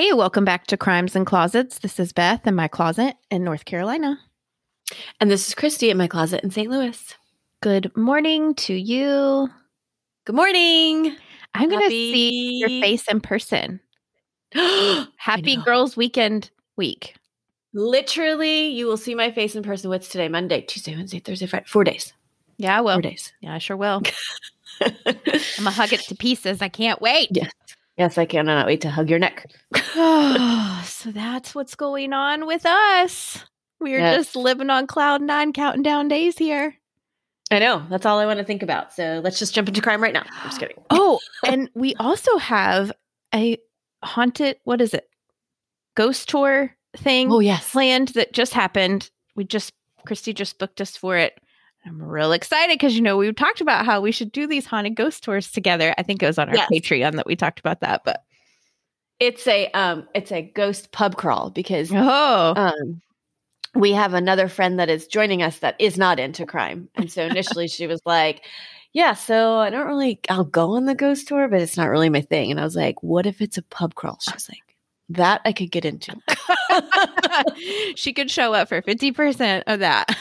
Hey, welcome back to Crimes and Closets. This is Beth in my closet in North Carolina. And this is Christy in my closet in St. Louis. Good morning to you. Good morning. I'm going to see your face in person. Happy. Girls Weekend week. Literally, you will see my face in person. What's today? Monday, Tuesday, Wednesday, Thursday, Friday. Four days. Yeah, I will. Four days. Yeah, I sure will. I'm going to hug it to pieces. I can't wait. yes. Yes, I cannot wait to hug your neck. so that's what's going on with us. We're Yes. just living on cloud nine, counting down days here. I know. That's all I want to think about. So let's just jump into crime right now. I'm just kidding. Oh, and we also have a haunted, what is it? Ghost tour thing Oh, yes. planned that just happened. We just, Christy just booked us for it. I'm real excited because, you know, we talked about how we should do these haunted ghost tours together. I think it was on our Yes. Patreon that we talked about that. But It's a um it's a ghost pub crawl because oh, um we have another friend that is joining us that is not into crime. And so initially she was like, Yeah, so I don't really I'll go on the ghost tour, but it's not really my thing. And I was like, What if it's a pub crawl? She was like, That I could get into. she could show up for 50% of that.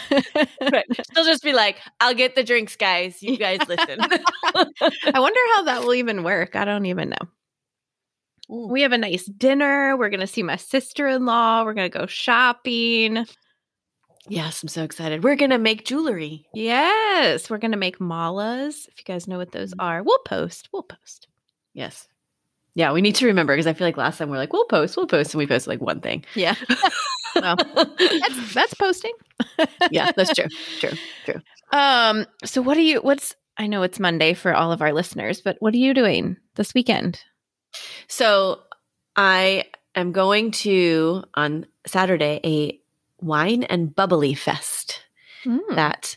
Right. She'll just be like, I'll get the drinks, guys. You guys listen. I wonder how that will even work. I don't even know. We have a nice dinner. We're going to see my sister in law. We're going to go shopping. yes, I'm so excited. We're gonna make jewelry. Yes, we're going to make malas. If you guys know what those mm. are, we'll post. We'll post. Yes. Yeah, we need to remember because I feel like last time we are like, we'll post, we'll post, and we posted like one thing. Yeah. Well, that's that's posting. yeah, that's true. True. True. Um so what are you what's I know it's Monday for all of our listeners, but what are you doing this weekend? So I am going to on Saturday a wine and bubbly fest Mm. that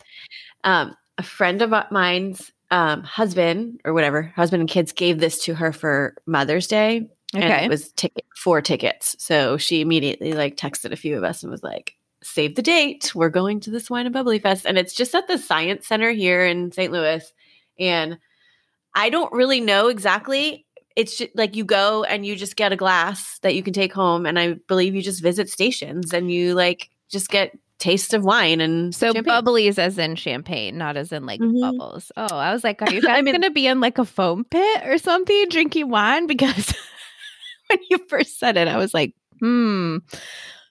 um, a friend of mine's um, husband or whatever husband and kids gave this to her for Mother's Day. And Okay. it was ticket four tickets. So she immediately like texted a few of us and was like, save the date. We're going to this wine and bubbly fest. And it's just at the science center here in St. Louis. And I don't really know exactly. It's just like you go and you just get a glass that you can take home. And I believe you just visit stations and you like just get taste of wine and So champagne. bubbly is as in champagne, not as in like Mhm. bubbles. Oh, I was like, are you I guys mean- gonna be in like a foam pit or something drinking wine? Because when you first said it, I was like, hmm,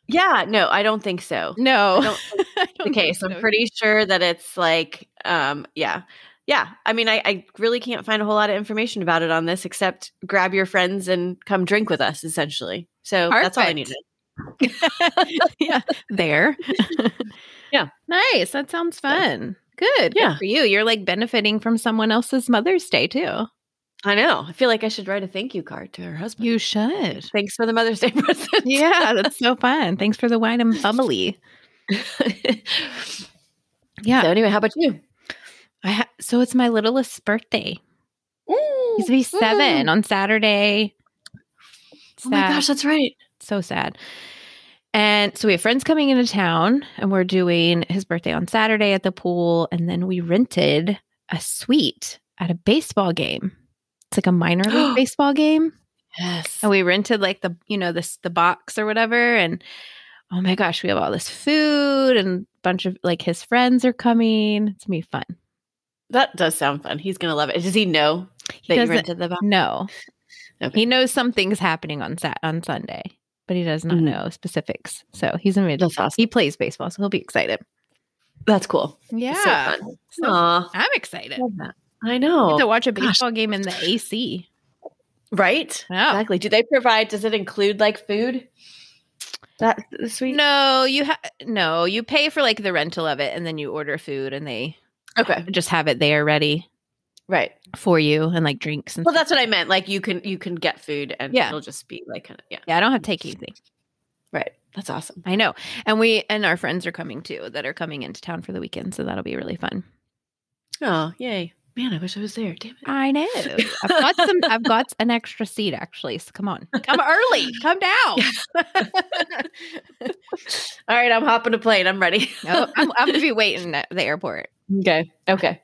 Yeah, no, I don't think so. no. I don't I the don't case. think I'm so. pretty sure that it's like, um, yeah, yeah. I mean, I, I really can't find a whole lot of information about it on this, except grab your friends and come drink with us, essentially. So that's all I Perfect. needed. yeah, there. Yeah. nice. That sounds fun. Good. Yeah. Good for you. You're like benefiting from someone else's Mother's Day too. I know. I feel like I should write a thank you card to her husband. You should. Thanks for the Mother's Day present. Yeah, that's so fun. Thanks for the wine and bubbly. Yeah. So anyway, how about you? I ha- so it's my littlest birthday. He's gonna be seven on Saturday. Oh my gosh, that's right. So sad. And so we have friends coming into town, and we're doing his birthday on Saturday at the pool, and then we rented a suite at a baseball game. It's like a minor league baseball game, Yes. and we rented like the you know this the box or whatever. And oh my gosh, we have all this food, and a bunch of like his friends are coming. It's gonna be fun. That does sound fun. He's gonna love it. Does he know He that you rented the box? No, Okay. he knows something's happening on sat on Sunday, but he does not Mhm. know specifics. So he's in That's awesome. He plays baseball, so he'll be excited. That's cool. Yeah, So fun. So I'm excited. I know. to watch a gosh. baseball game in the AC. Right? Yeah. Exactly. Do they provide? Does it include like food? That sweet. No, you ha- no, you pay for like the rental of it, and then you order food, and they Okay. just have it there ready Right. for you, and like drinks and Well, that's what I meant. Like you can you can get food and Yeah. it'll just be like kind of yeah. Yeah, I don't have to take anything. Right. That's awesome. I know, and we and our friends are coming too that are coming into town for the weekend, so that'll be really fun. Oh, yay. Man, I wish I was there. Damn it. I know. I've got some. I've got an extra seat actually. So come on, come early, come down. All right, I'm hopping a plane. I'm ready. no, I'm, I'm gonna be waiting at the airport. okay. Okay.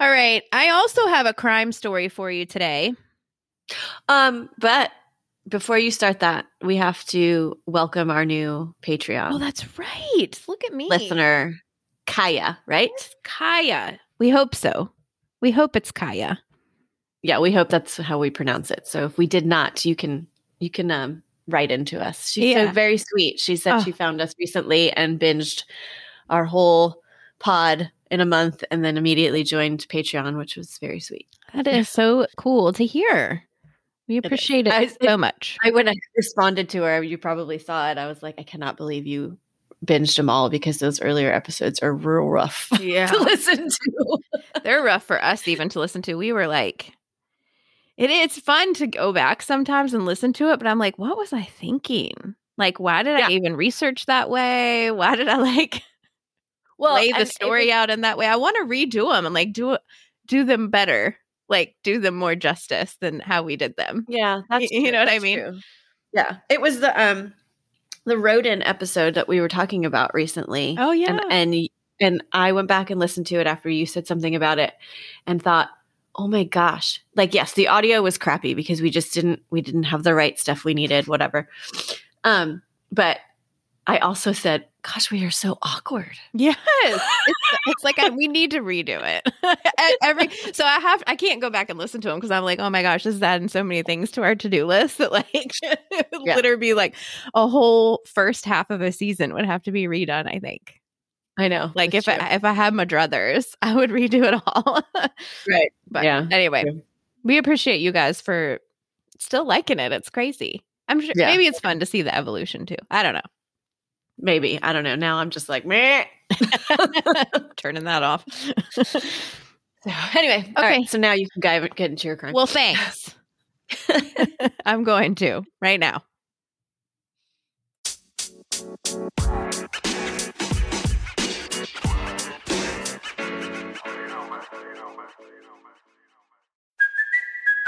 All right. I also have a crime story for you today. Um, but before you start that, we have to welcome our new Patreon Oh, that's right. Look at me. listener, Kaya, right? Kaya. We hope so. We hope it's Kaya. Yeah, we hope that's how we pronounce it. So if we did not, you can you can um write into us. She's Yeah. so very sweet. She said Oh. she found us recently and binged our whole pod in a month and then immediately joined Patreon, which was very sweet. That is so cool to hear. We appreciate it, I- so much. I when I responded to her, you probably saw it. I was like, I cannot believe you binged them all because those earlier episodes are real rough Yeah. to listen to. They're rough for us even to listen to. We were like, it is fun to go back sometimes and listen to it, but I'm like, what was I thinking? Like, why did Yeah. I even research that way? Why did I like lay the story out in that way? I want to redo them and like do do them better, like do them more justice than how we did them. Yeah, that's you true, know what I mean? true. Yeah, it was the um the rodent episode that we were talking about recently. Oh yeah, and and and I went back and listened to it after you said something about it, and thought, oh my gosh, like yes, the audio was crappy because we just didn't we didn't have the right stuff we needed, whatever. Um, but I also said, gosh, we are so awkward. Yes, it's, it's like I, we need to redo it. Every so I have I can't go back and listen to them because I'm like, oh my gosh, this is adding so many things to our to do list that like it Yeah. literally be like a whole first half of a season would have to be redone. I think. I know, Like if true. I, if I had my druthers, I would redo it all. right, but yeah, anyway, true. we appreciate you guys for still liking it. It's crazy. I'm sure Yeah. maybe it's fun to see the evolution too. I don't know. Maybe I don't know. Now I'm just like, meh. Turning that off. So anyway, Okay. right, so now you can go, get into your crime. well, thanks. I'm going to right now.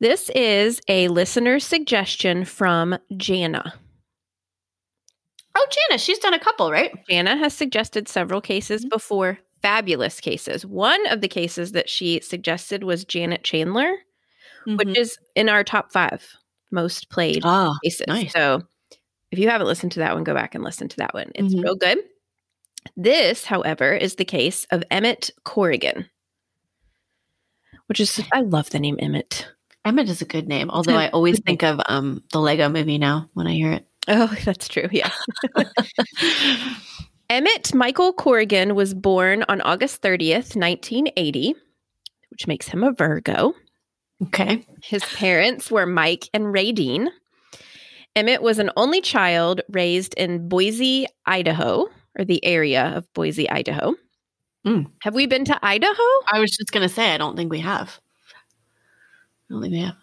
This is a listener suggestion from Jana. oh, Jana, she's done a couple, right? Jana has suggested several cases mm-hmm. before, fabulous cases. One of the cases that she suggested was Janet Chandler, which mm-hmm. is in our top five most played oh, cases. nice. So if you haven't listened to that one, go back and listen to that one. It's Mhm. real good. This, however, is the case of Emmett Corrigan, which is, I love the name Emmett. Emmett is a good name, although I always think of um the Lego movie now when I hear it. Oh, that's true. Yeah. Emmett Michael Corrigan was born on August 30th, 1980, which makes him a Virgo. okay. His parents were Mike and Ray Dean. Emmett was an only child raised in Boise, Idaho, or the area of Boise, Idaho. Mm. Have we been to Idaho? I was just gonna say I don't think we have. I don't think we have.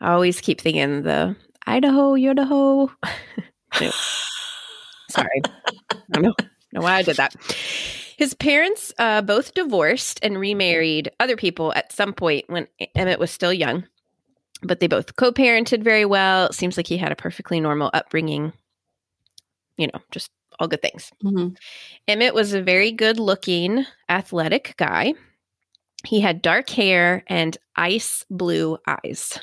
I always keep thinking the Idaho, Idaho. Sorry. I don't know, know why I did that. His parents uh, both divorced and remarried other people at some point when Emmett was still young, but they both co parented very well. It seems like he had a perfectly normal upbringing, you know, just all good things. Mhm. Emmett was a very good looking, athletic guy. He had dark hair and ice blue eyes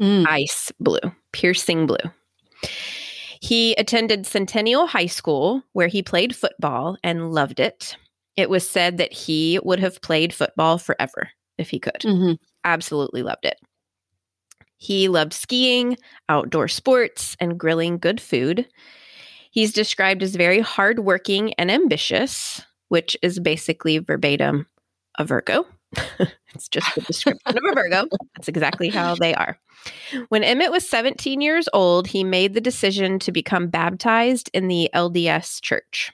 Mm. ice blue, piercing blue. He attended Centennial High School where he played football and loved it. It was said that he would have played football forever if he could. Mhm. Absolutely loved it. He loved skiing, outdoor sports, and grilling good food. He's described as very hardworking and ambitious, which is basically verbatim a Virgo. it's just the description of a Virgo. That's exactly how they are. When Emmett was 17 years old, he made the decision to become baptized in the LDS church.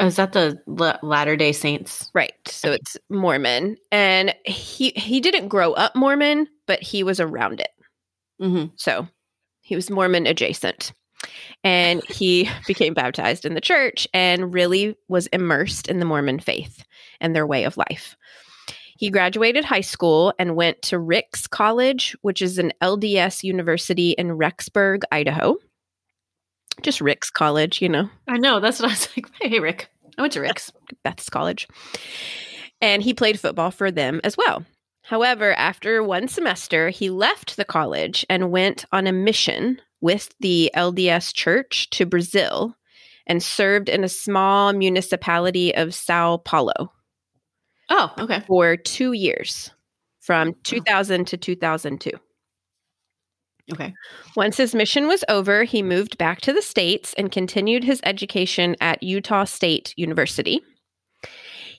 Oh, is that the La- Latter Day Saints? Right. So it's Mormon. And he he didn't grow up Mormon, but he was around it. Mhm. So he was Mormon adjacent. And he became baptized in the church and really was immersed in the Mormon faith and their way of life. He graduated high school and went to Ricks College, which is an LDS university in Rexburg, Idaho. Just Ricks College, you know, I know. That's what I was like. Hey, Rick. I went to Rick's. Beth's College. And he played football for them as well. However, after one semester, he left the college and went on a mission with the LDS Church to Brazil and served in a small municipality of Sao Paulo Oh, okay. for two years from 2000 to 2002. Okay. Once his mission was over, he moved back to the States and continued his education at Utah State University.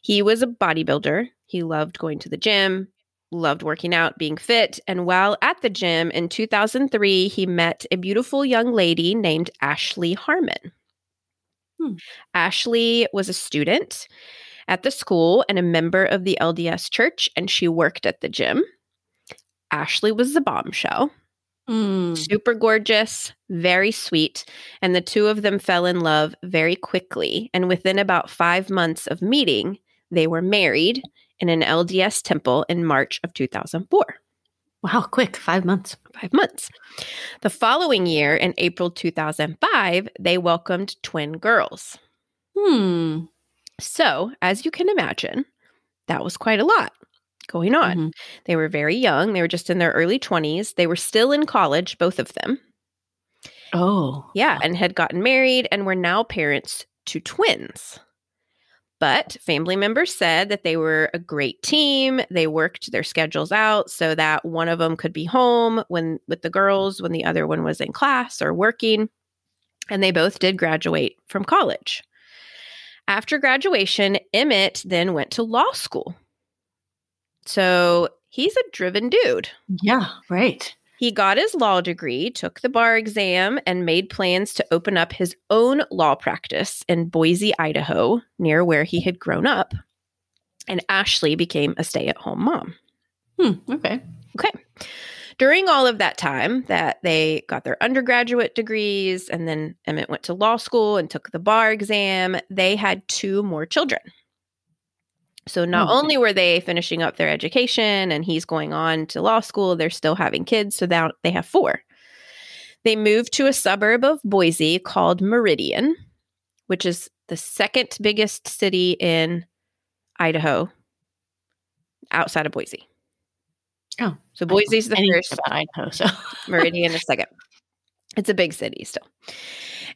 He was a bodybuilder. He loved going to the gym, loved working out, being fit. And while at the gym in 2003, he met a beautiful young lady named Ashley Harmon. Hmm. Ashley was a student at the school and a member of the LDS church, and she worked at the gym. Ashley was the bombshell Mm. super gorgeous, very sweet, and the two of them fell in love very quickly. And within about five months of meeting, they were married in an LDS temple in March of 2004. Wow, quick. Five months. Five months. The following year, in April 2005, they welcomed twin girls. Hmm. So, as you can imagine, that was quite a lot going on. Mhm. They were very young. They were just in their early 20s. They were still in college, both of them. Oh. Yeah, and had gotten married and were now parents to twins. But family members said that they were a great team. They worked their schedules out so that one of them could be home when with the girls when the other one was in class or working. And they both did graduate from college. After graduation, Emmett then went to law school. So he's a driven dude. Yeah, right. He got his law degree, took the bar exam, and made plans to open up his own law practice in Boise, Idaho, near where he had grown up. And Ashley became a stay at home mom. Hmm. Okay. Okay. During all of that time that they got their undergraduate degrees, and then Emmett went to law school and took the bar exam, they had two more children. So not okay. only were they finishing up their education and he's going on to law school, they're still having kids. So now they have four. They moved to a suburb of Boise called Meridian, which is the second biggest city in Idaho outside of Boise. Oh, So Boise's the first, Idaho. So Meridian is second. It's a big city still.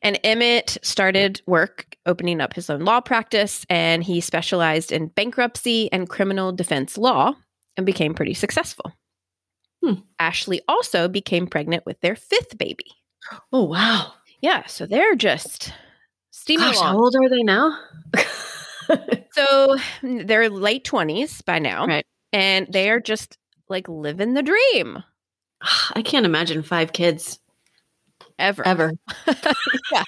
And Emmett started work opening up his own law practice, and he specialized in bankruptcy and criminal defense law and became pretty successful. Hmm. Ashley also became pregnant with their fifth baby. Oh wow. Yeah, so they're just steaming Gosh, along. how old are they now? So they're late 20s by now. Right. And they are just like living the dream I can't imagine five kids ever. ever. yeah.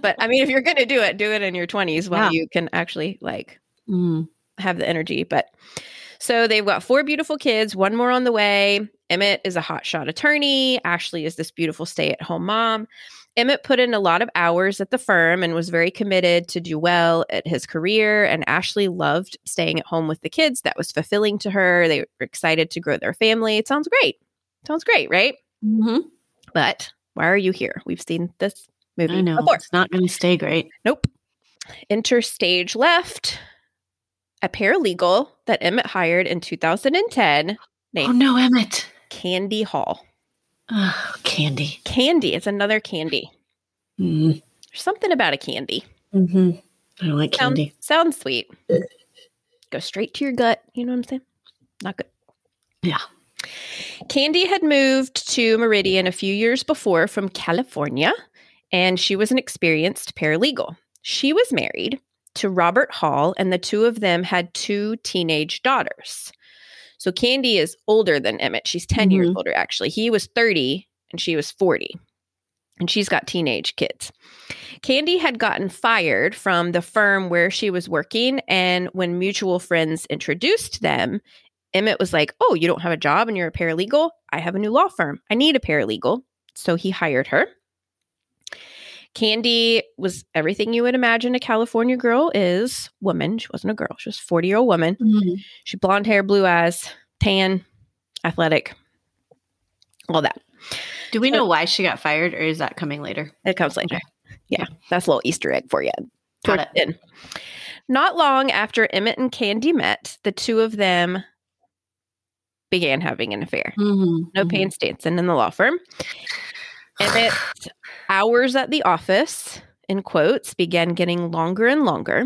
But I mean, if you're going to do it, do it in your 20s while Yeah. you can actually like Mm. have the energy. But so they've got four beautiful kids, one more on the way. Emmett is a hotshot attorney. Ashley is this beautiful stay at home mom. Emmett put in a lot of hours at the firm and was very committed to do well at his career. And Ashley loved staying at home with the kids. That was fulfilling to her. They were excited to grow their family. It sounds great. Sounds great, right? hmm But why are you here? We've seen this movie I know before. it's not going to stay great. Nope. Enter stage left. A paralegal that Emmett hired in 2010 Oh named no, Emmett. Candy Hall. Oh, candy. Candy. It's another candy. Mm. There's something about a candy. hmm I don't like Sound- candy. sounds sweet. Go straight to your gut. You know what I'm saying? Not good. Yeah. Candy had moved to Meridian a few years before from California, and she was an experienced paralegal. She was married to Robert Hall, and the two of them had two teenage daughters. So Candy is older than Emmett. She's 10 years Mhm. older, actually. He was 30 and she was 40. And she's got teenage kids. Candy had gotten fired from the firm where she was working. And when mutual friends introduced them, Emmett was like, Oh, you don't have a job and you're a paralegal? I have a new law firm. I need a paralegal. So he hired her. Candy was everything you would imagine a California girl is woman. She wasn't a girl, she was a 40 year old woman. She blonde hair, blue eyes, tan, athletic, all that. Do we know why she got fired, or is that coming later? It comes later. Yeah, that's a little Easter egg for you. Got Towards it. the. Not long after Emmett and Candy met, the two of them began having an affair. Mm-hmm. No pain Stanson in the law firm. Emmett's hours at the office, in quotes, began getting longer and longer.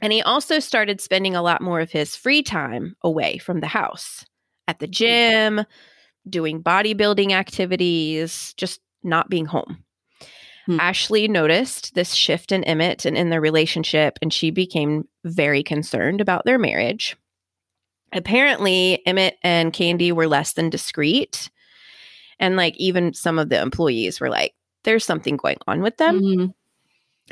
And he also started spending a lot more of his free time away from the house at the gym, doing bodybuilding activities, just not being home. Hmm. Ashley noticed this shift in Emmett and in their relationship, and she became very concerned about their marriage. Apparently, Emmett and Candy were less than discreet. And like even some of the employees were like, there's something going on with them. Mhm.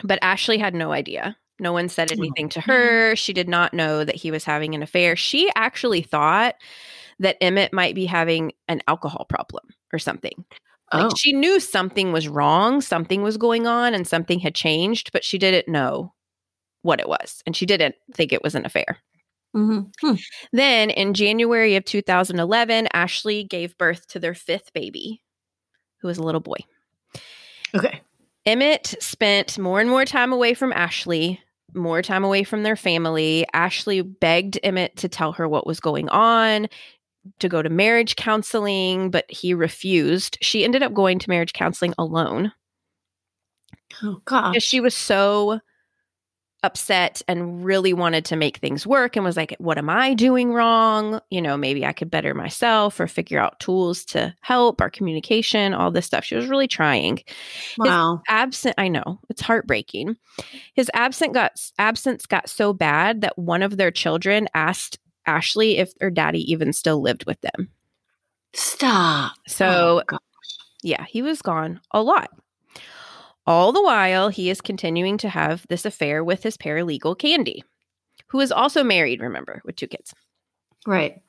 But Ashley had no idea. No one said anything to her. She did not know that he was having an affair. She actually thought that Emmett might be having an alcohol problem or something. Like Oh, she knew something was wrong, something was going on, and something had changed, but she didn't know what it was. And she didn't think it was an affair. Mhm. Hmm. Then in January of 2011, Ashley gave birth to their fifth baby, who was a little boy. Okay. Emmett spent more and more time away from Ashley, more time away from their family. Ashley begged Emmett to tell her what was going on, to go to marriage counseling, but he refused. She ended up going to marriage counseling alone Oh because she was so upset and really wanted to make things work and was like, What am I doing wrong? You know, maybe I could better myself or figure out tools to help our communication, all this stuff. She was really trying. wow. Absent, I know it's heartbreaking. His absent got absence got so bad that one of their children asked Ashley if her daddy even still lived with them. Stop. So Oh, yeah, he was gone a lot. All the while, he is continuing to have this affair with his paralegal, Candy, who is also married, remember, with two kids. right.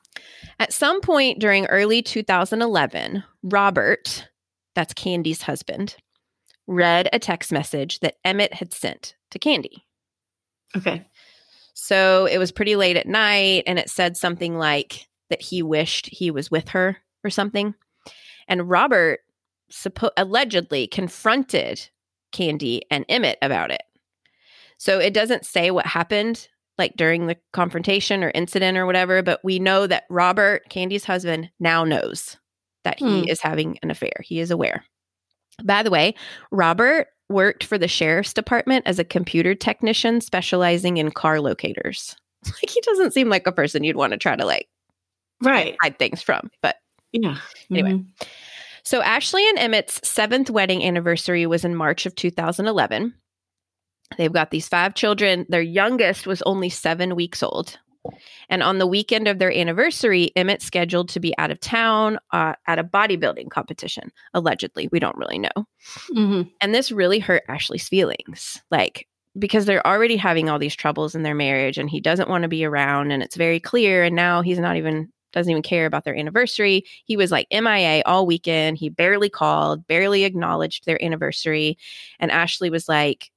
At some point during early 2011, Robert, that's Candy's husband, read a text message that Emmett had sent to Candy. Okay. So it was pretty late at night, and it said something like that he wished he was with her or something. And Robert suppo- allegedly confronted Candy and Emmett about it. So it doesn't say what happened like during the confrontation or incident or whatever, but we know that Robert, Candy's husband, now knows that he Hmm. is having an affair. He is aware. By the way, Robert worked for the sheriff's department as a computer technician specializing in car locators. Like he doesn't seem like a person you'd want to try to like Right. hide things from, but Yeah. Anyway. Mhm. So Ashley and Emmett's seventh wedding anniversary was in March of 2011. They've got these five children. Their youngest was only seven weeks old. And on the weekend of their anniversary, Emmett scheduled to be out of town uh, at a bodybuilding competition. Allegedly, we don't really know. Mhm. And this really hurt Ashley's feelings. Like, because they're already having all these troubles in their marriage and he doesn't want to be around and it's very clear. And now he's not even, doesn't even care about their anniversary. He was like MIA all weekend. He barely called, barely acknowledged their anniversary. And Ashley was like,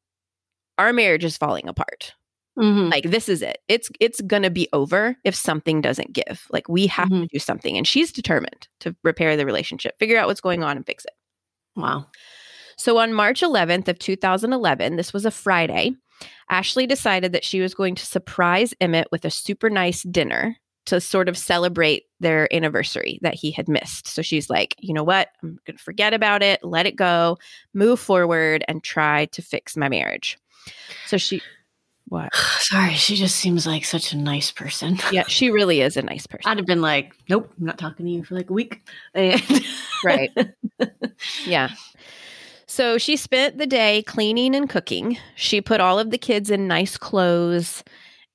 our marriage is falling apart. Mhm. Like this is it. It's it's gonna be over if something doesn't give. Like we have to Mhm. do something. And she's determined to repair the relationship, figure out what's going on and fix it. Wow. So on March 11th of 2011, this was a Friday, Ashley decided that she was going to surprise Emmett with a super nice dinner to sort of celebrate their anniversary that he had missed. So she's like, you know what? I'm going to forget about it, let it go, move forward, and try to fix my marriage. So she, what? Sorry, she just seems like such a nice person. Yeah, she really is a nice person. I'd have been like, nope, I'm not talking to you for like a week. And Right. Yeah. So she spent the day cleaning and cooking. She put all of the kids in nice clothes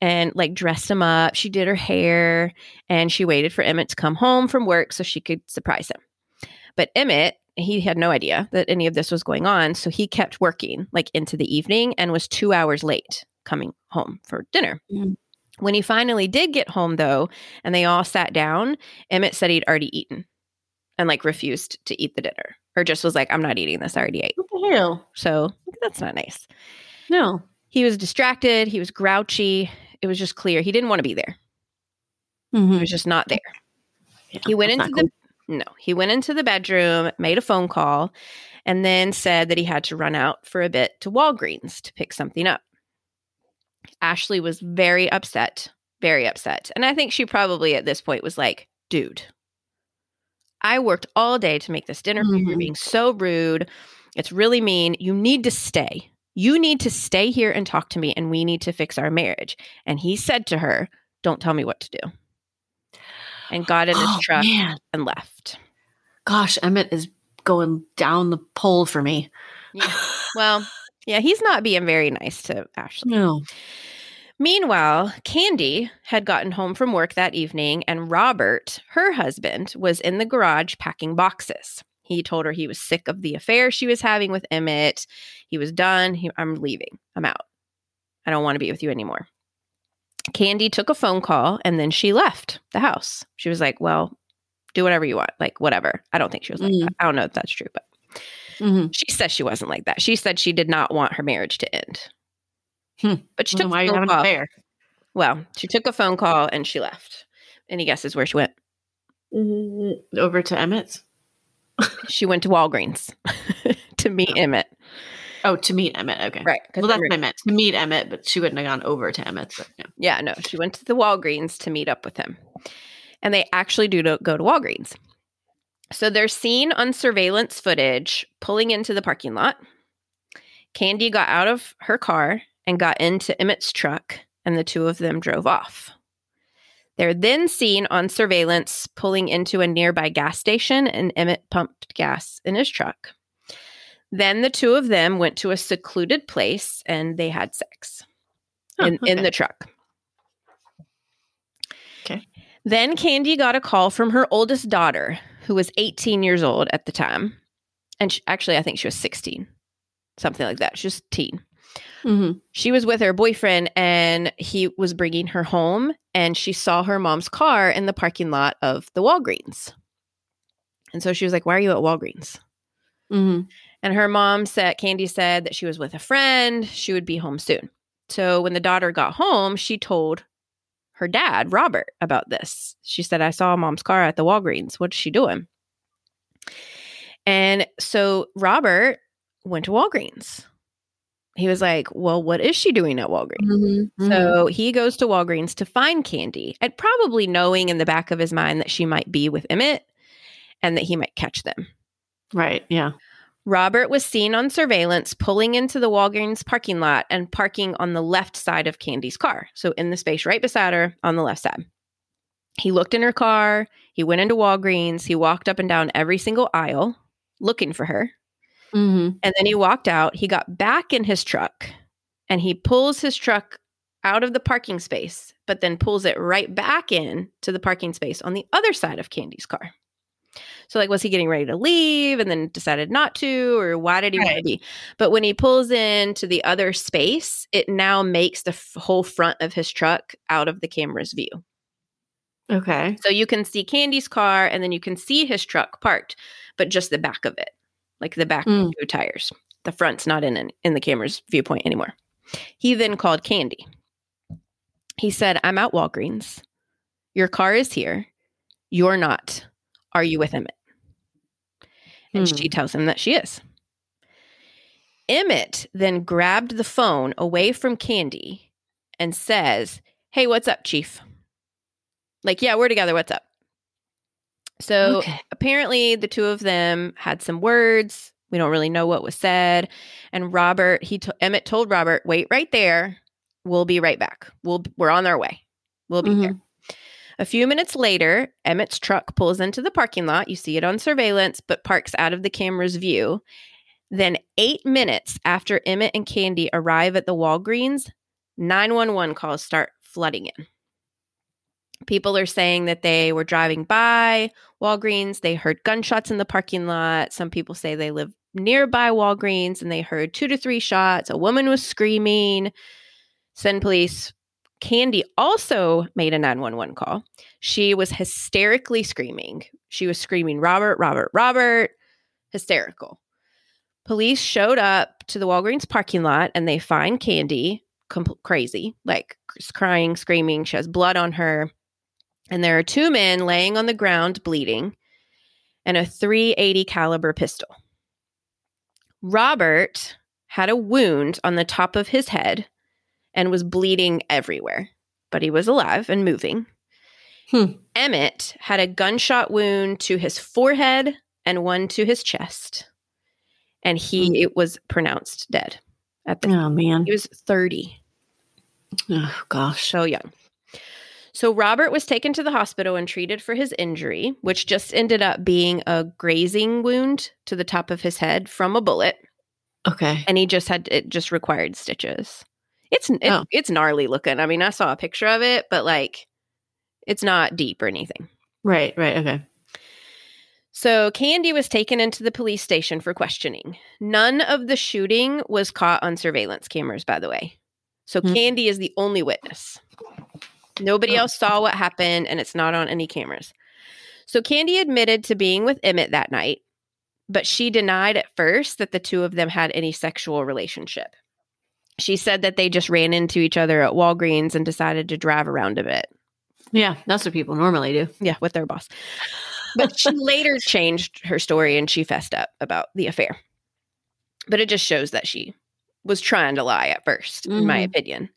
and like dressed him up. She did her hair and she waited for Emmett to come home from work so she could surprise him. But Emmett, he had no idea that any of this was going on. So he kept working like into the evening and was two hours late coming home for dinner. Mm. When he finally did get home, though, and they all sat down, Emmett said he'd already eaten and like refused to eat the dinner or just was like, I'm not eating this. I already ate. What the hell? So that's not nice. No. He was distracted. He was grouchy. It was just clear he didn't want to be there. He Mhm. was just not there. Yeah, He went into not the no, he went into the bedroom, made a phone call, and then said that he had to run out for a bit to Walgreens to pick something up. Ashley was very upset, very upset. And I think she probably at this point was like, dude, I worked all day to make this dinner for you. You're Mhm. being so rude. It's really mean. You need to stay. You need to stay here and talk to me, and we need to fix our marriage. And he said to her, Don't tell me what to do. And got in his Oh, truck man. and left. Gosh, Emmett is going down the pole for me. Yeah. Well, yeah, he's not being very nice to Ashley. No. Meanwhile, Candy had gotten home from work that evening, and Robert, her husband, was in the garage packing boxes. He told her he was sick of the affair she was having with Emmett. He was done. He, I'm leaving. I'm out. I don't want to be with you anymore. Candy took a phone call and then she left the house. She was like, Well, do whatever you want. Like, whatever. I don't think she was like Mm. that. I don't know if that's true, but hmm she said she wasn't like that. She said she did not want her marriage to end. Hmm. But she Well, took why a are you phone having an call. affair? Well, she took a phone call and she left. Any guesses where she went? Mm-hmm. Over to Emmett's. She went to Walgreens to meet oh. Emmett. Oh, to meet Emmett. Okay. Right. Well, that's what I meant. To meet Emmett, but she wouldn't have gone over to yeah. Yeah, no, she went to the Walgreens to meet up with him. And they actually do go to Walgreens. So they're seen on surveillance footage pulling into the parking lot. Candy got out of her car and got into Emmett's truck, and the two of them drove off. They're then seen on surveillance pulling into a nearby gas station, and Emmett pumped gas in his truck. Then the two of them went to a secluded place and they had sex Oh, in, in the truck. Okay. Then Candy got a call from her oldest daughter, who was 18 years old at the time. And she, actually, I think she was 16, something like that. She was teen. Mhm. She was with her boyfriend and he was bringing her home. And she saw her mom's car in the parking lot of the Walgreens. And so she was like, Why are you at Walgreens? Mhm. And her mom said, Candy said that she was with a friend. She would be home soon. So when the daughter got home, she told her dad, Robert, about this. She said, I saw mom's car at the Walgreens. What's she doing? And so Robert went to Walgreens. He was like, Well, what is she doing at Walgreens? Mhm. Mhm. So he goes to Walgreens to find Candy and probably knowing in the back of his mind that she might be with Emmett and that he might catch them. right. Yeah. Robert was seen on surveillance pulling into the Walgreens parking lot and parking on the left side of Candy's car. So, in the space right beside her on the left side. He looked in her car. He went into Walgreens. He walked up and down every single aisle looking for her. Mm-hmm. And then he walked out. He got back in his truck and he pulls his truck out of the parking space, but then pulls it right back in to the parking space on the other side of Candy's car. So, like, was he getting ready to leave and then decided not to, or why did he want to be? But when he pulls into the other space, it now makes the f- whole front of his truck out of the camera's view. Okay. So you can see Candy's car and then you can see his truck parked, but just the back of it, like the back Mm. two tires. The front's not in in the camera's viewpoint anymore. He then called Candy. He said, "I'm at Walgreens. Your car is here. You're not. Are you with Emmett?" And Hmm. she tells him that she is. Emmett then grabbed the phone away from Candy and says, Hey, what's up, Chief? Like, yeah, we're together. What's up? So Okay. apparently the two of them had some words. We don't really know what was said. And Robert, he to- Emmett told Robert, wait right there. We'll be right back. We'll we're on our way. We'll be here." Mm-hmm. A few minutes later, Emmett's truck pulls into the parking lot. You see it on surveillance, but parks out of the camera's view. Then, eight minutes after Emmett and Candy arrive at the Walgreens, 911 calls start flooding in. People are saying that they were driving by Walgreens. They heard gunshots in the parking lot. Some people say they live nearby Walgreens and they heard two to three shots. A woman was screaming. Send police, Candy also made a 911 call. She was hysterically screaming. She was screaming, Robert, Robert, Robert, hysterical. Police showed up to the Walgreens parking lot and they find Candy crazy, like crying, screaming. She has blood on her. And there are two men laying on the ground bleeding and a 380 caliber pistol. Robert had a wound on the top of his head and was bleeding everywhere, but he was alive and moving. Hmm. Emmett had a gunshot wound to his forehead and one to his chest, and he Hmm. was pronounced dead at the Oh man. He was 30, Oh gosh. so young. So Robert was taken to the hospital and treated for his injury, which just ended up being a grazing wound to the top of his head from a bullet, Okay. and he just had it just required stitches. It's it, Oh. it's gnarly looking. I mean, I saw a picture of it, but like it's not deep or anything. Right. Right. Okay. So Candy was taken into the police station for questioning. None of the shooting was caught on surveillance cameras, by the way. So Hmm. Candy is the only witness. Nobody Oh. else saw what happened, and it's not on any cameras. So Candy admitted to being with Emmett that night, but she denied at first that the two of them had any sexual relationship. She said that they just ran into each other at Walgreens and decided to drive around a bit. Yeah, that's what people normally do. Yeah, with their boss. But she later changed her story and she fessed up about the affair. But it just shows that she was trying to lie at 1st in my Mhm. opinion.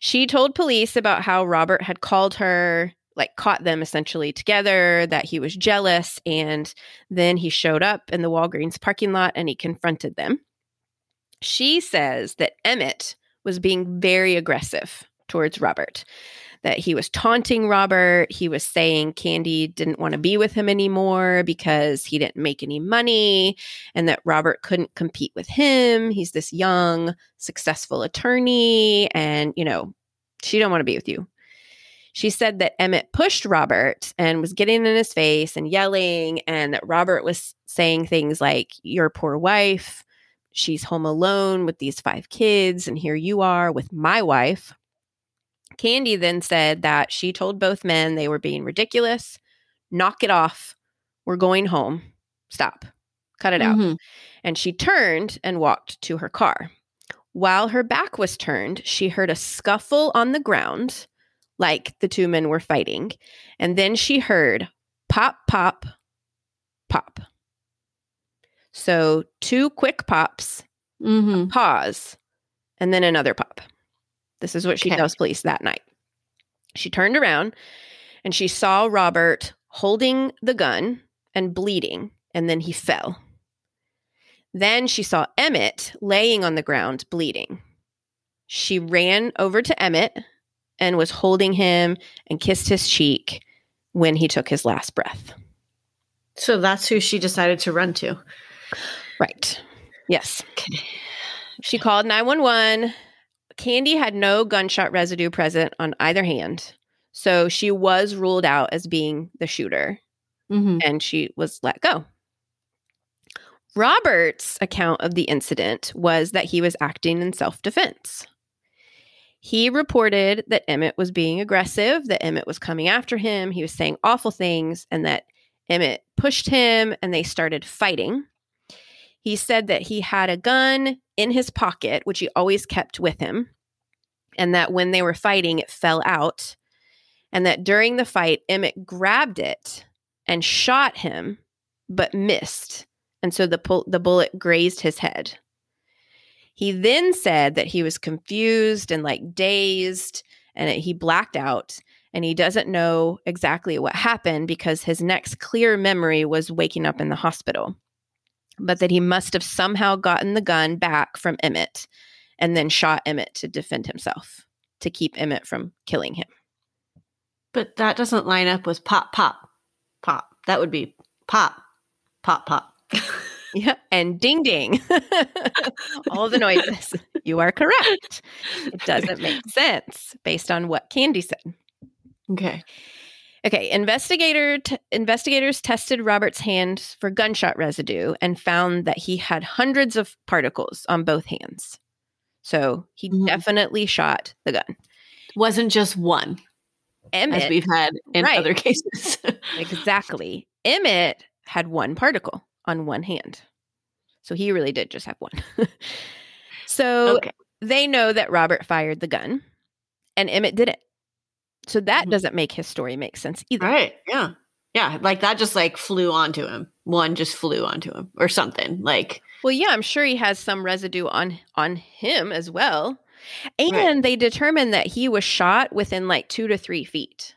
She told police about how Robert had called her, like caught them essentially together, that he was jealous. And then he showed up in the Walgreens parking lot and he confronted them. She says that Emmett was being very aggressive towards Robert that he was taunting Robert. He was saying Candy didn't want to be with him anymore because he didn't make any money and that Robert couldn't compete with him. He's this young, successful attorney and, you know, she don't want to be with you. She said that Emmett pushed Robert and was getting in his face and yelling and that Robert was saying things like your poor wife, she's home alone with these five kids and here you are with my wife. Candy then said that she told both men they were being ridiculous. Knock it off. We're going home. Stop. Cut it out. Mhm. And she turned and walked to her car. While her back was turned, she heard a scuffle on the ground, like the two men were fighting. And then she heard pop, pop, pop. So two quick pops, Mhm. pause, and then another pop. This is what she Okay. tells police that night. She turned around and she saw Robert holding the gun and bleeding, and then he fell. Then she saw Emmett laying on the ground bleeding. She ran over to Emmett and was holding him and kissed his cheek when he took his last breath. So that's who she decided to run to. Right. Yes. Okay. She called 911. Candy had no gunshot residue present on either hand. So she was ruled out as being the shooter Mm-hmm. and she was let go. Robert's account of the incident was that he was acting in self defense. He reported that Emmett was being aggressive, that Emmett was coming after him, he was saying awful things, and that Emmett pushed him and they started fighting. He said that he had a gun in his pocket, which he always kept with him, and that when they were fighting, it fell out, and that during the fight, Emmett grabbed it and shot him, but missed. And so the, the bullet grazed his head. He then said that he was confused and like dazed and he blacked out and he doesn't know exactly what happened because his next clear memory was waking up in the hospital. But that he must have somehow gotten the gun back from Emmett and then shot Emmett to defend himself, to keep Emmett from killing him. But that doesn't line up with pop, pop, pop. That would be pop, pop, pop. Yeah. And ding ding. All the noises. You are correct. It doesn't make sense based on what Candy said. okay. Okay, investigator t- investigators tested Robert's hands for gunshot residue and found that he had hundreds of particles on both hands. So he Mhm. definitely shot the gun. Wasn't just one, Emmett, as we've had in Right. other cases. exactly. Emmett had one particle on one hand. So he really did just have one. so okay. they know that Robert fired the gun and Emmett didn't. So that Mhm. doesn't make his story make sense either. Right. Yeah. Yeah. Like that just like flew onto him. One just flew onto him or something. Like, Well, yeah, I'm sure he has some residue on on him as well. And Right. they determined that he was shot within like two to three feet.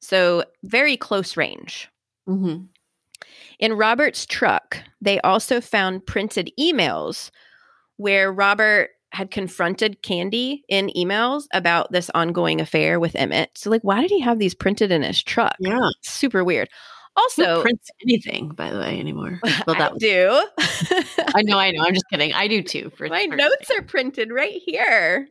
So very close range. mhm. In Robert's truck, they also found printed emails where Robert had confronted Candy in emails about this ongoing affair with Emmett. So, like, why did he have these printed in his truck? yeah. Super weird. Who Also, prints anything, by the way, anymore. Well, I that was, do. I know, I know. I'm just kidding. I do too. For My notes are printed right here.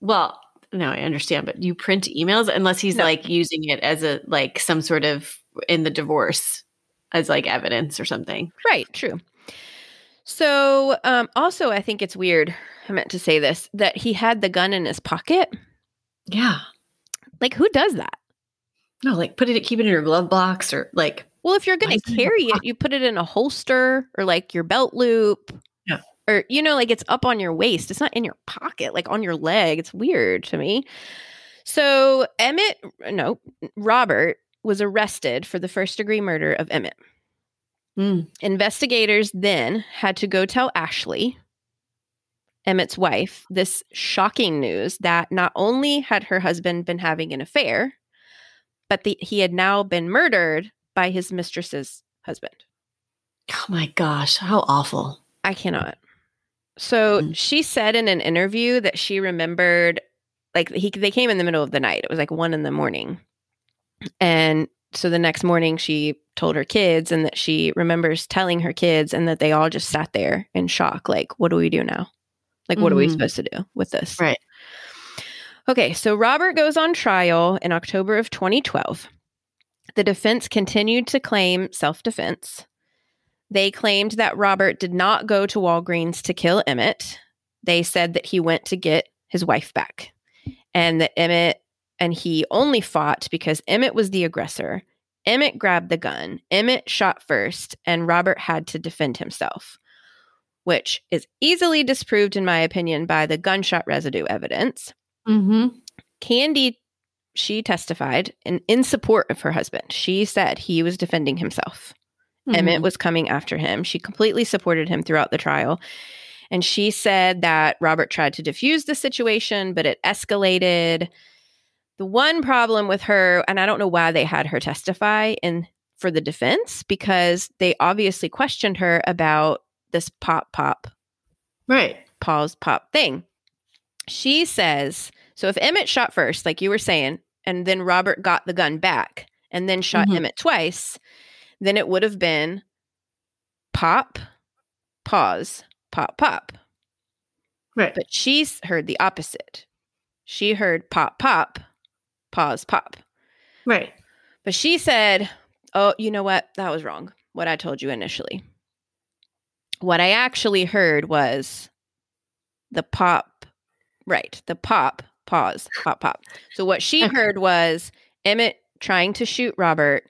Well, no, I understand, but you print emails unless he's No. like using it as a like some sort of in the divorce as like evidence or something. Right, true. So, um, also, I think it's weird. I meant to say this that he had the gun in his pocket. Yeah. Like, who does that? No, like put it, keep it in your glove box or like, Well, if you're going to is it in your carry it, you put it in a holster or like your belt loop. Yeah. Or, you know, like it's up on your waist. It's not in your pocket, like on your leg. It's weird to me. So, Emmett, no, Robert was arrested for the first degree murder of Emmett. Mm. Investigators then had to go tell Ashley, Emmett's wife, this shocking news that not only had her husband been having an affair, but the, he had now been murdered by his mistress's husband. oh my gosh, how awful. I cannot. So Mm. she said in an interview that she remembered, like he they came in the middle of the night. It was like one in the morning, and so the next morning she told her kids, and that she remembers telling her kids, and that they all just sat there in shock, like, "What do we do now? Like, what are we Mhm. supposed to do with this?" Right. Okay, so Robert goes on trial in October of 2012. The defense continued to claim self defense. They claimed that Robert did not go to Walgreens to kill Emmett. They said that he went to get his wife back and that Emmett and he only fought because Emmett was the aggressor. Emmett grabbed the gun. Emmett shot first, and Robert had to defend himself, which is easily disproved, in my opinion, by the gunshot residue evidence. Mm-hmm. Candy, she testified in, in support of her husband. She said he was defending himself. Mm-hmm. Emmett was coming after him. She completely supported him throughout the trial. And she said that Robert tried to defuse the situation, but it escalated. The one problem with her, and I don't know why they had her testify in for the defense, because they obviously questioned her about this pop pop Right. pause pop thing. She says, so if Emmett shot first, like you were saying, and then Robert got the gun back and then shot Mhm. Emmett twice, then it would have been pop, pause, pop, pop. Right. But she's heard the opposite. She heard pop, pop, pause, pop. right. But she said, Oh, you know what? That was wrong. What I told you initially. What I actually heard was the pop, right? The pop, pause, pop, pop. So what she Okay. heard was Emmett trying to shoot Robert,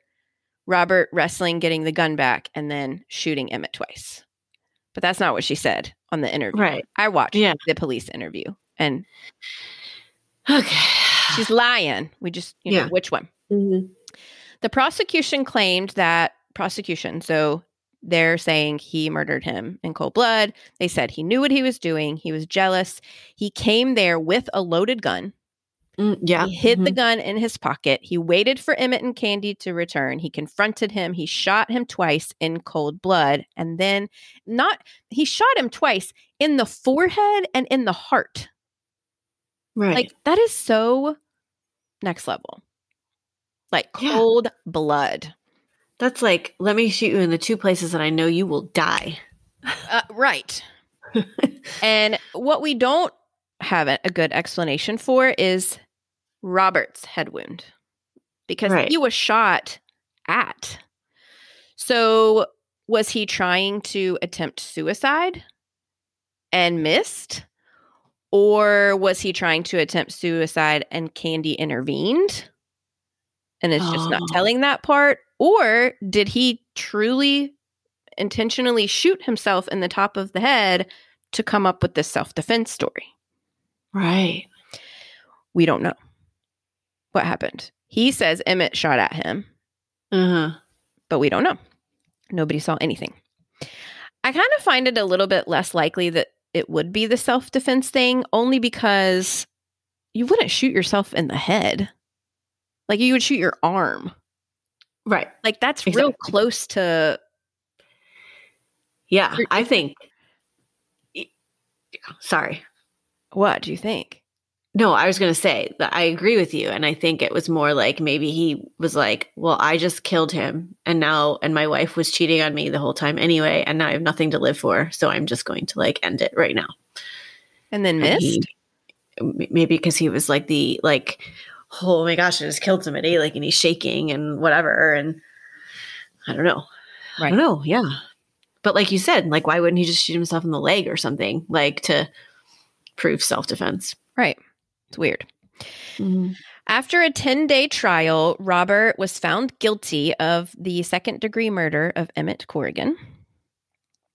Robert wrestling, getting the gun back, and then shooting Emmett twice. But that's not what she said on the interview. Right. I watched Yeah. the police interview and Okay. she's lying. We just, you know, Yeah. which one? Mhm. The prosecution claimed that prosecution, so they're saying he murdered him in cold blood. They said he knew what he was doing. He was jealous. He came there with a loaded gun. Mm, yeah. He hid the Mhm. gun in his pocket. He waited for Emmett and Candy to return. He confronted him. He shot him twice in cold blood. And then, not, he shot him twice in the forehead and in the heart. Right. Like, that is so next level. Like Yeah. cold blood. That's like, let me shoot you in the two places that I know you will die. Uh, right. and what we don't have a a good explanation for is Robert's head wound because Right. he was shot at. So, was he trying to attempt suicide and missed? Or was he trying to attempt suicide and Candy intervened and is just not Oh. telling that part? Or did he truly intentionally shoot himself in the top of the head to come up with this self defense story? Right. We don't know what happened. He says Emmett shot at him, Uh huh. but we don't know. Nobody saw anything. I kind of find it a little bit less likely that it would be the self defense thing, only because you wouldn't shoot yourself in the head. Like you would shoot your arm. Right. Like that's real close to. Yeah. I think. Sorry. What do you think? No, I was going to say that I agree with you. And I think it was more like maybe he was like, well, I just killed him. And now, and my wife was cheating on me the whole time anyway. And now I have nothing to live for. So I'm just going to like end it right now. And then And missed. he- maybe because he was like the, like, oh my gosh, I just killed somebody. Like, and he's shaking and whatever. And I don't know. I don't know. Yeah. But like you said, like, why wouldn't he just shoot himself in the leg or something like to prove self defense? right. It's weird. After a 10 day trial, Robert was found guilty of the second degree murder of Emmett Corrigan.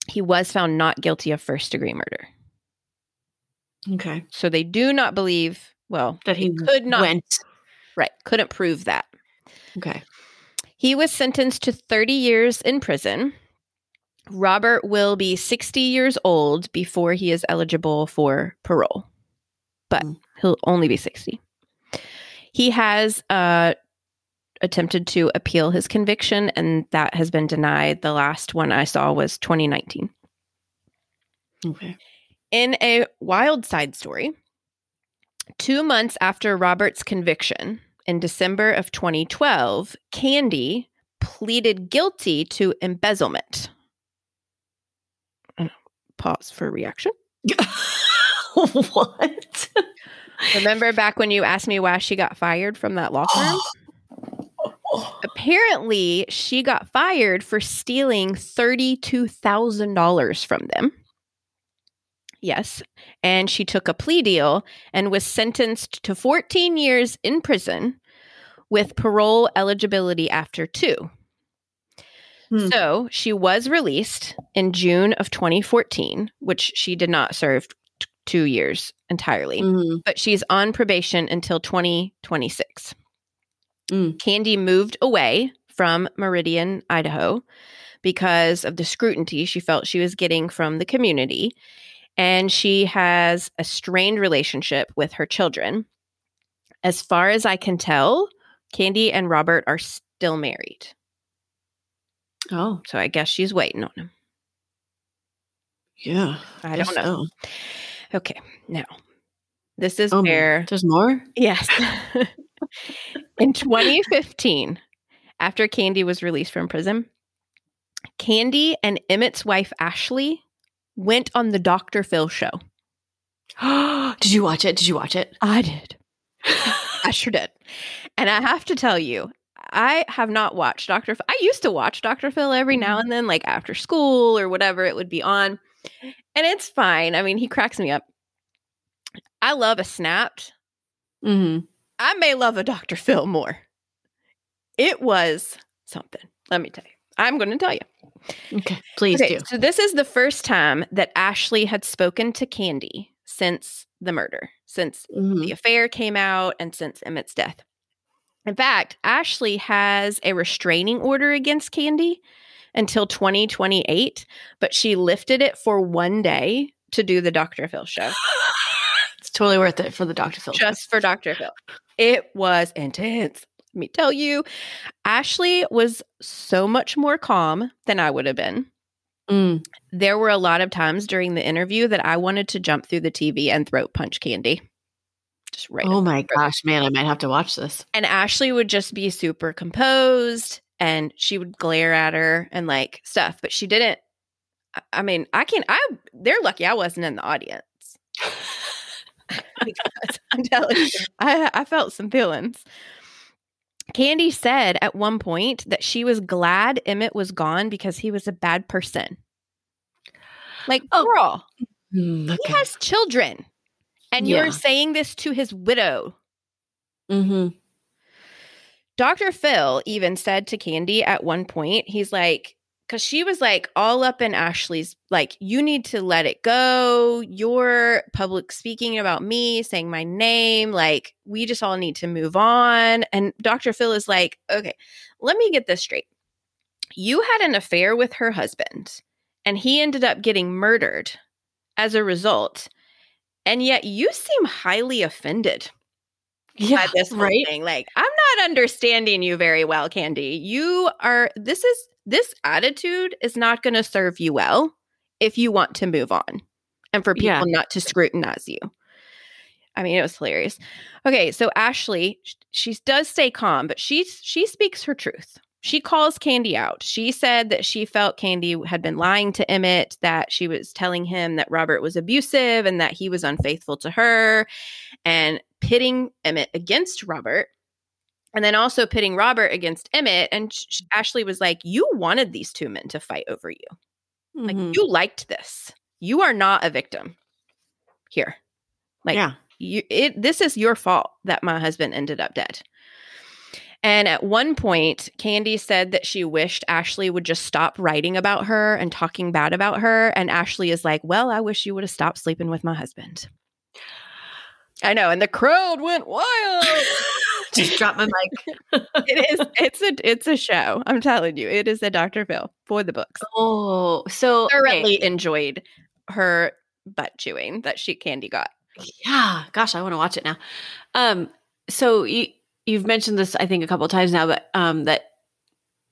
He was found not guilty of first degree murder. Okay. So they do not believe, well, That he could not, went. right, couldn't prove that. Okay. He was sentenced to 30 years in prison. Robert will be 60 years old before he is eligible for parole, but Mm. He'll only be 60. He has uh, attempted to appeal his conviction, and that has been denied. The last one I saw was 2019. Okay. In a wild side story, two months after Robert's conviction, in December of 2012, Candy pleaded guilty to embezzlement. Uh, Pause for reaction. what? Remember back when you asked me why she got fired from that law firm? Apparently, she got fired for stealing $32,000 from them. Yes. And she took a plea deal and was sentenced to 14 years in prison with parole eligibility after two. Hmm. So she was released in June of 2014, which she did not serve two years entirely Mhm. but she's on probation until 2026. Mm. Candy moved away from Meridian, Idaho, because of the scrutiny she felt she was getting from the community. And she has a strained relationship with her children. As far as I can tell, Candy and Robert are still married. Oh, So I guess she's waiting on him. yeah. I guess don't know. so. Okay, now this is Oh, where There's more? Yes. In 2015, after Candy was released from prison, Candy and Emmett's wife Ashley went on the Dr. Phil show. Did you watch it? Did you watch it? I did. I sure did. And I have to tell you, I have not watched Dr. Phil. I used to watch Dr. Phil every now mm-hmm. and then, like after school or whatever it would be on. And it's fine. I mean, he cracks me up. I love a snapped. mm-hmm. I may love a Dr. Phil more. It was something. Let me tell you. I'm going to tell you. Okay. Please Okay, do. so this is the first time that Ashley had spoken to Candy since the murder, since Mhm. the affair came out, and since Emmett's death. In fact, Ashley has a restraining order against Candy until 2028, but she lifted it for one day to do the Dr. Phil show. It's totally worth it for the Dr. Phil. show. just for Dr. Phil. It was intense. Let me tell you, Ashley was so much more calm than I would have been. Mm. There were a lot of times during the interview that I wanted to jump through the TV and throat punch Candy. Just right. Oh my gosh, man, I might have to watch this. And Ashley would just be super composed and she would glare at her and like stuff, but she didn't. I- mean, I can't. I they're lucky I wasn't in the audience. because I'm telling you, I, I felt some feelings. Candy said at one point that she was glad Emmett was gone because he was a bad person. Like, Oh, girl, Mm, he has children. And Yeah. you're saying this to his widow. Mm-hmm. Dr. Phil even said to Candy at one point, he's like, because she was like all up in Ashley's, like, you need to let it go. You're public speaking about me, saying my name. Like, we just all need to move on. And Dr. Phil is like, okay, let me get this straight. You had an affair with her husband, and he ended up getting murdered as a result. And yet you seem highly offended Yeah. this right. thing. Like, I'm not understanding you very well, Candy. You are this is this attitude is not going to serve you well if you want to move on and for people Yeah. not to scrutinize you. I mean, it was hilarious. Okay, so Ashley, sh- she does stay calm, but she she speaks her truth. She calls Candy out. She said that she felt Candy had been lying to Emmett, that she was telling him that Robert was abusive and that he was unfaithful to her, and pitting Emmett against Robert. And then also pitting Robert against Emmett. And sh- sh- Ashley was like, You wanted these two men to fight over you. Like, Mhm. you liked this. You are not a victim here. Like, yeah. you it this is your fault that my husband ended up dead. And at one point, Candy said that she wished Ashley would just stop writing about her and talking bad about her. And Ashley is like, Well, I wish you would have stopped sleeping with my husband. I know. And the crowd went wild. Just drop my mic. it is it's a it's a show. I'm telling you. It is a Dr. Phil for the books. Oh, so okay. Thoroughly enjoyed her butt chewing that she Candy got. Yeah, gosh, I want to watch it now. Um, so you you've mentioned this, I think, a couple of times now, but um, that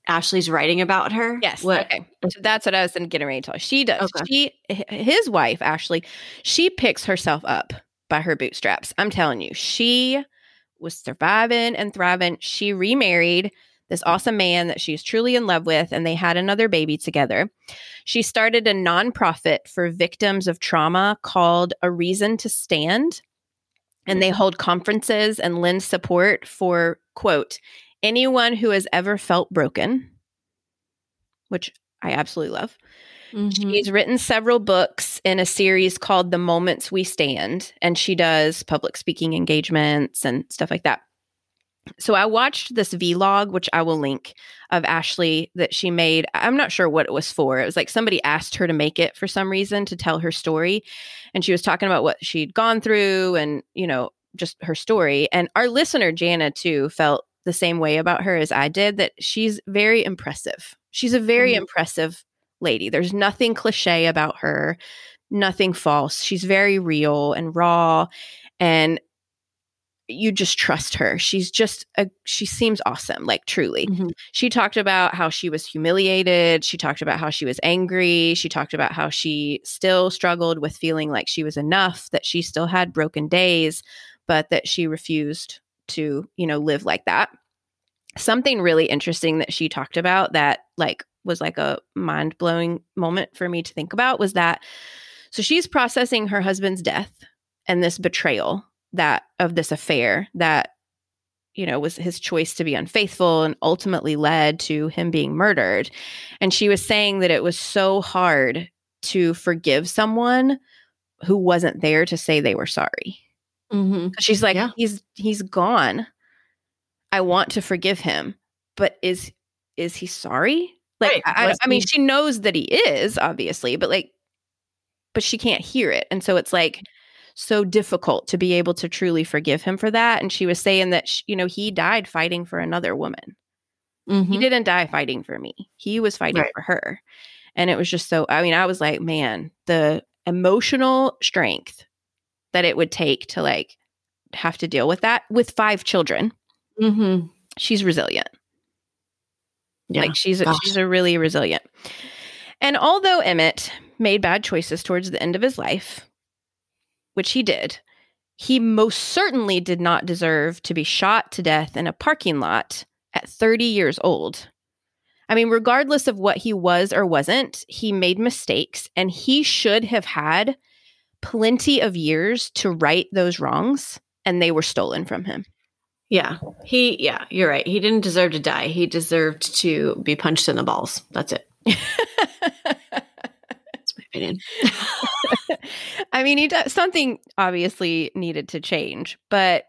Ashley's writing about her. Yes. What? Okay. So that's what I was getting ready to tell. She does. Okay. She, his wife, Ashley, she picks herself up by her bootstraps. I'm telling you, she was surviving and thriving. She remarried this awesome man that she's truly in love with, and they had another baby together. She started a nonprofit for victims of trauma called A Reason to Stand. And they hold conferences and lend support for, quote, anyone who has ever felt broken, which I absolutely love. Mhm. She's written several books in a series called The Moments We Stand, and she does public speaking engagements and stuff like that. So I watched this vlog, which I will link, of Ashley that she made. I'm not sure what it was for. It was like somebody asked her to make it for some reason to tell her story. And she was talking about what she'd gone through and, you know, just her story. And our listener, Jana, too, felt the same way about her as I did that she's very impressive. She's a very Mhm. impressive lady. There's nothing cliche about her, nothing false. She's very real and raw. And you just trust her. She's just a she seems awesome, like truly. Mhm. She talked about how she was humiliated, she talked about how she was angry, she talked about how she still struggled with feeling like she was enough, that she still had broken days, but that she refused to, you know, live like that. Something really interesting that she talked about that like was like a mind-blowing moment for me to think about was that so she's processing her husband's death and this betrayal that of this affair that you know was his choice to be unfaithful and ultimately led to him being murdered and she was saying that it was so hard to forgive someone who wasn't there to say they were sorry Mhm. she's like Yeah. he's he's gone i want to forgive him but is is he sorry like Right. I, I- I mean she knows that he is obviously but like but she can't hear it and so it's like so difficult to be able to truly forgive him for that and she was saying that sh you know he died fighting for another woman he Mhm. didn't die fighting for me he was fighting Right. for her and it was just so i mean i was like man the emotional strength that it would take to like have to deal with that with five children Mhm. she's resilient Yeah. like she's a, Gosh. she's a really resilient and although emmett made bad choices towards the end of his life which he did he most certainly did not deserve to be shot to death in a parking lot at 30 years old I mean, regardless of what he was or wasn't, he made mistakes and he should have had plenty of years to right those wrongs, and they were stolen from him. yeah. He. Yeah. You're right. He didn't deserve to die. He deserved to be punched in the balls. That's it. That's my opinion. I mean, he does something obviously needed to change, but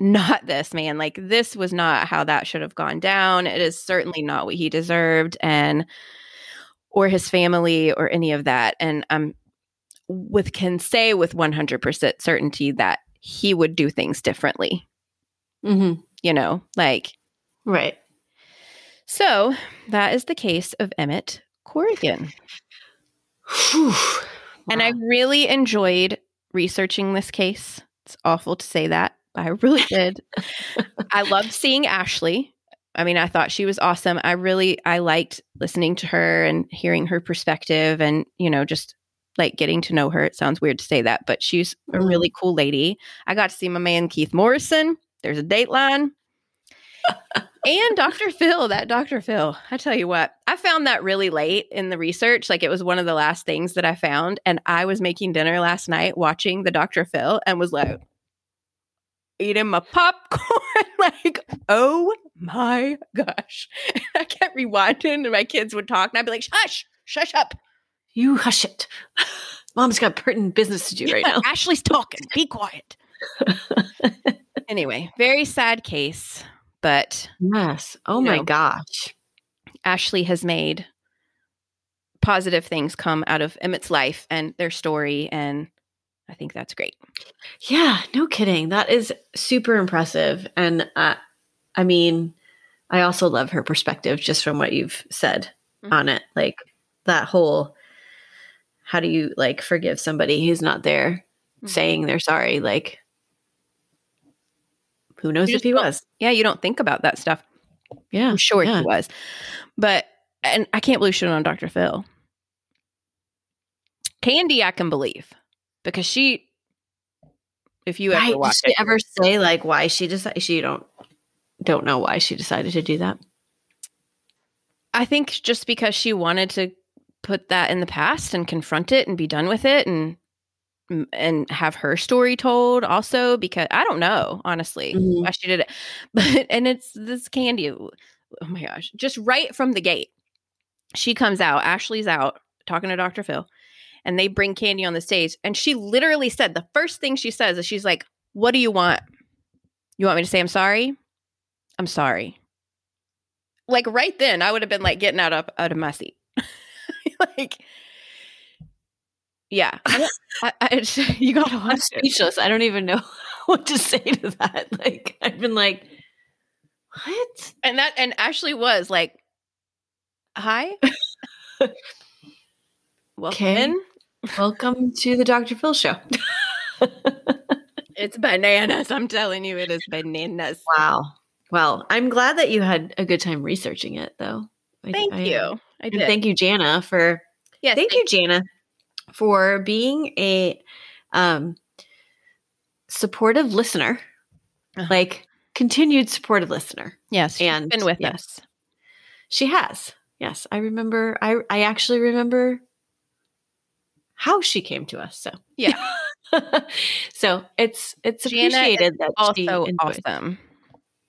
not this man. Like this was not how that should have gone down. It is certainly not what he deserved and or his family or any of that. And I'm with can say with 100% certainty that he would do things differently. hmm You know, like Right. so that is the case of Emmett Corrigan. Whew. And I really enjoyed researching this case. It's awful to say that, but I really did. I loved seeing Ashley. I mean, I thought she was awesome. I really I liked listening to her and hearing her perspective and, you know, just like getting to know her. It sounds weird to say that, but she's a Mhm. really cool lady. I got to see my man Keith Morrison. There's a dateline. And Dr. Phil, that Dr. Phil. I tell you what, I found that really late in the research. Like it was one of the last things that I found. And I was making dinner last night watching the Dr. Phil and was like, eating my popcorn. like, oh my gosh. I kept rewinding and my kids would talk and I'd be like, hush, shush up. You hush it. Mom's got pertinent business to do right Yeah, now. Ashley's talking. Be quiet. anyway, very sad case, but Yes. Oh my know. gosh. Ashley has made positive things come out of Emmett's life and their story. And I think that's great. Yeah, no kidding. That is super impressive. And uh, I mean, I also love her perspective just from what you've said Mhm. on it. Like that whole how do you like forgive somebody who's not there Mhm. saying they're sorry? Like, who knows if he was? Yeah, you don't think about that stuff. Yeah. I'm sure yeah. he was. But, and I can't believe she went on Dr. Phil. Candy, I can believe because she, if you ever watch she it, ever say like why she decided she don't don't know why she decided to do that? I think just because she wanted to put that in the past and confront it and be done with it and and have her story told also because I don't know honestly Mhm. why she did it but and it's this candy oh my gosh just right from the gate she comes out Ashley's out talking to Dr. Phil and they bring candy on the stage and she literally said the first thing she says is she's like what do you want you want me to say I'm sorry I'm sorry like right then I would have been like getting out of out of my seat like yeah I I, I, you gotta I'm speechless. I don't even know what to say to that. Like I've been like, what? and that and Ashley was like hi well Okay. then Welcome to the Dr. Phil show. it's bananas i'm telling you it is bananas wow. Well, I'm glad that you had a good time researching it, though. Thank I- you i And did thank you, Jana, for yes thank you, Jana, for being a um, supportive listener, Uh-huh. like continued supportive listener. yes she's and- been with yes. us She has. Yes, I remember. I I actually remember how she came to us. So Yeah. so it's it's appreciated that also awesome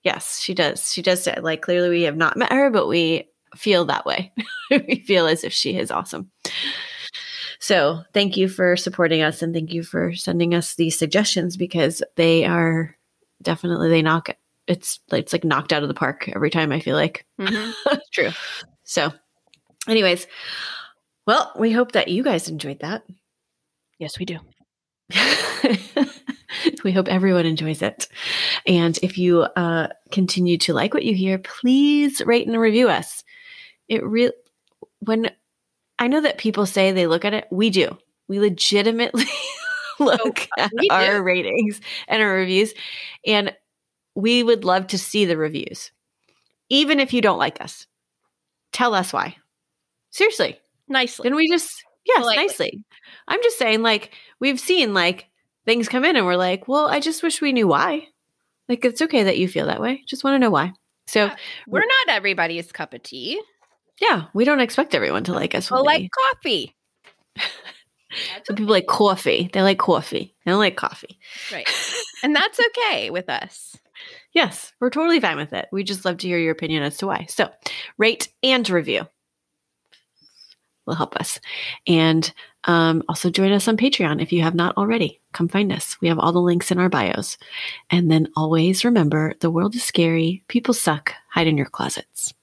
Yes, she does. She does. say- Like clearly, we have not met her, but we feel that way. we feel as if she is awesome. So thank you for supporting us, and thank you for sending us these suggestions because they are definitely they knock. It's like it's like knocked out of the park every time. I feel like. Mhm. true So, anyways, well, we hope that you guys enjoyed that. yes we do we hope everyone enjoys it. And if you uh, continue to like what you hear, please rate and review us. It really, when I know that people say they look at it, we do. We legitimately look at we our do. ratings and our reviews. And we would love to see the reviews. Even if you don't like us, tell us why. Seriously. nicely Then we just yes, Politely. nicely. I'm just saying, like we've seen like things come in, and we're like, well, I just wish we knew why. Like it's okay that you feel that way. Just want to know why. So Yeah. we're not everybody's cup of tea yeah, we don't expect everyone to like us. well like coffee some people like coffee. They like coffee. They don't like coffee. right and that's okay with us Yes, we're totally fine with it. We just love to hear your opinion as to why. So rate and review. will help us. And um, also join us on Patreon if you have not already. Come find us. We have all the links in our bios. And then always remember the world is scary, people suck, hide in your closets.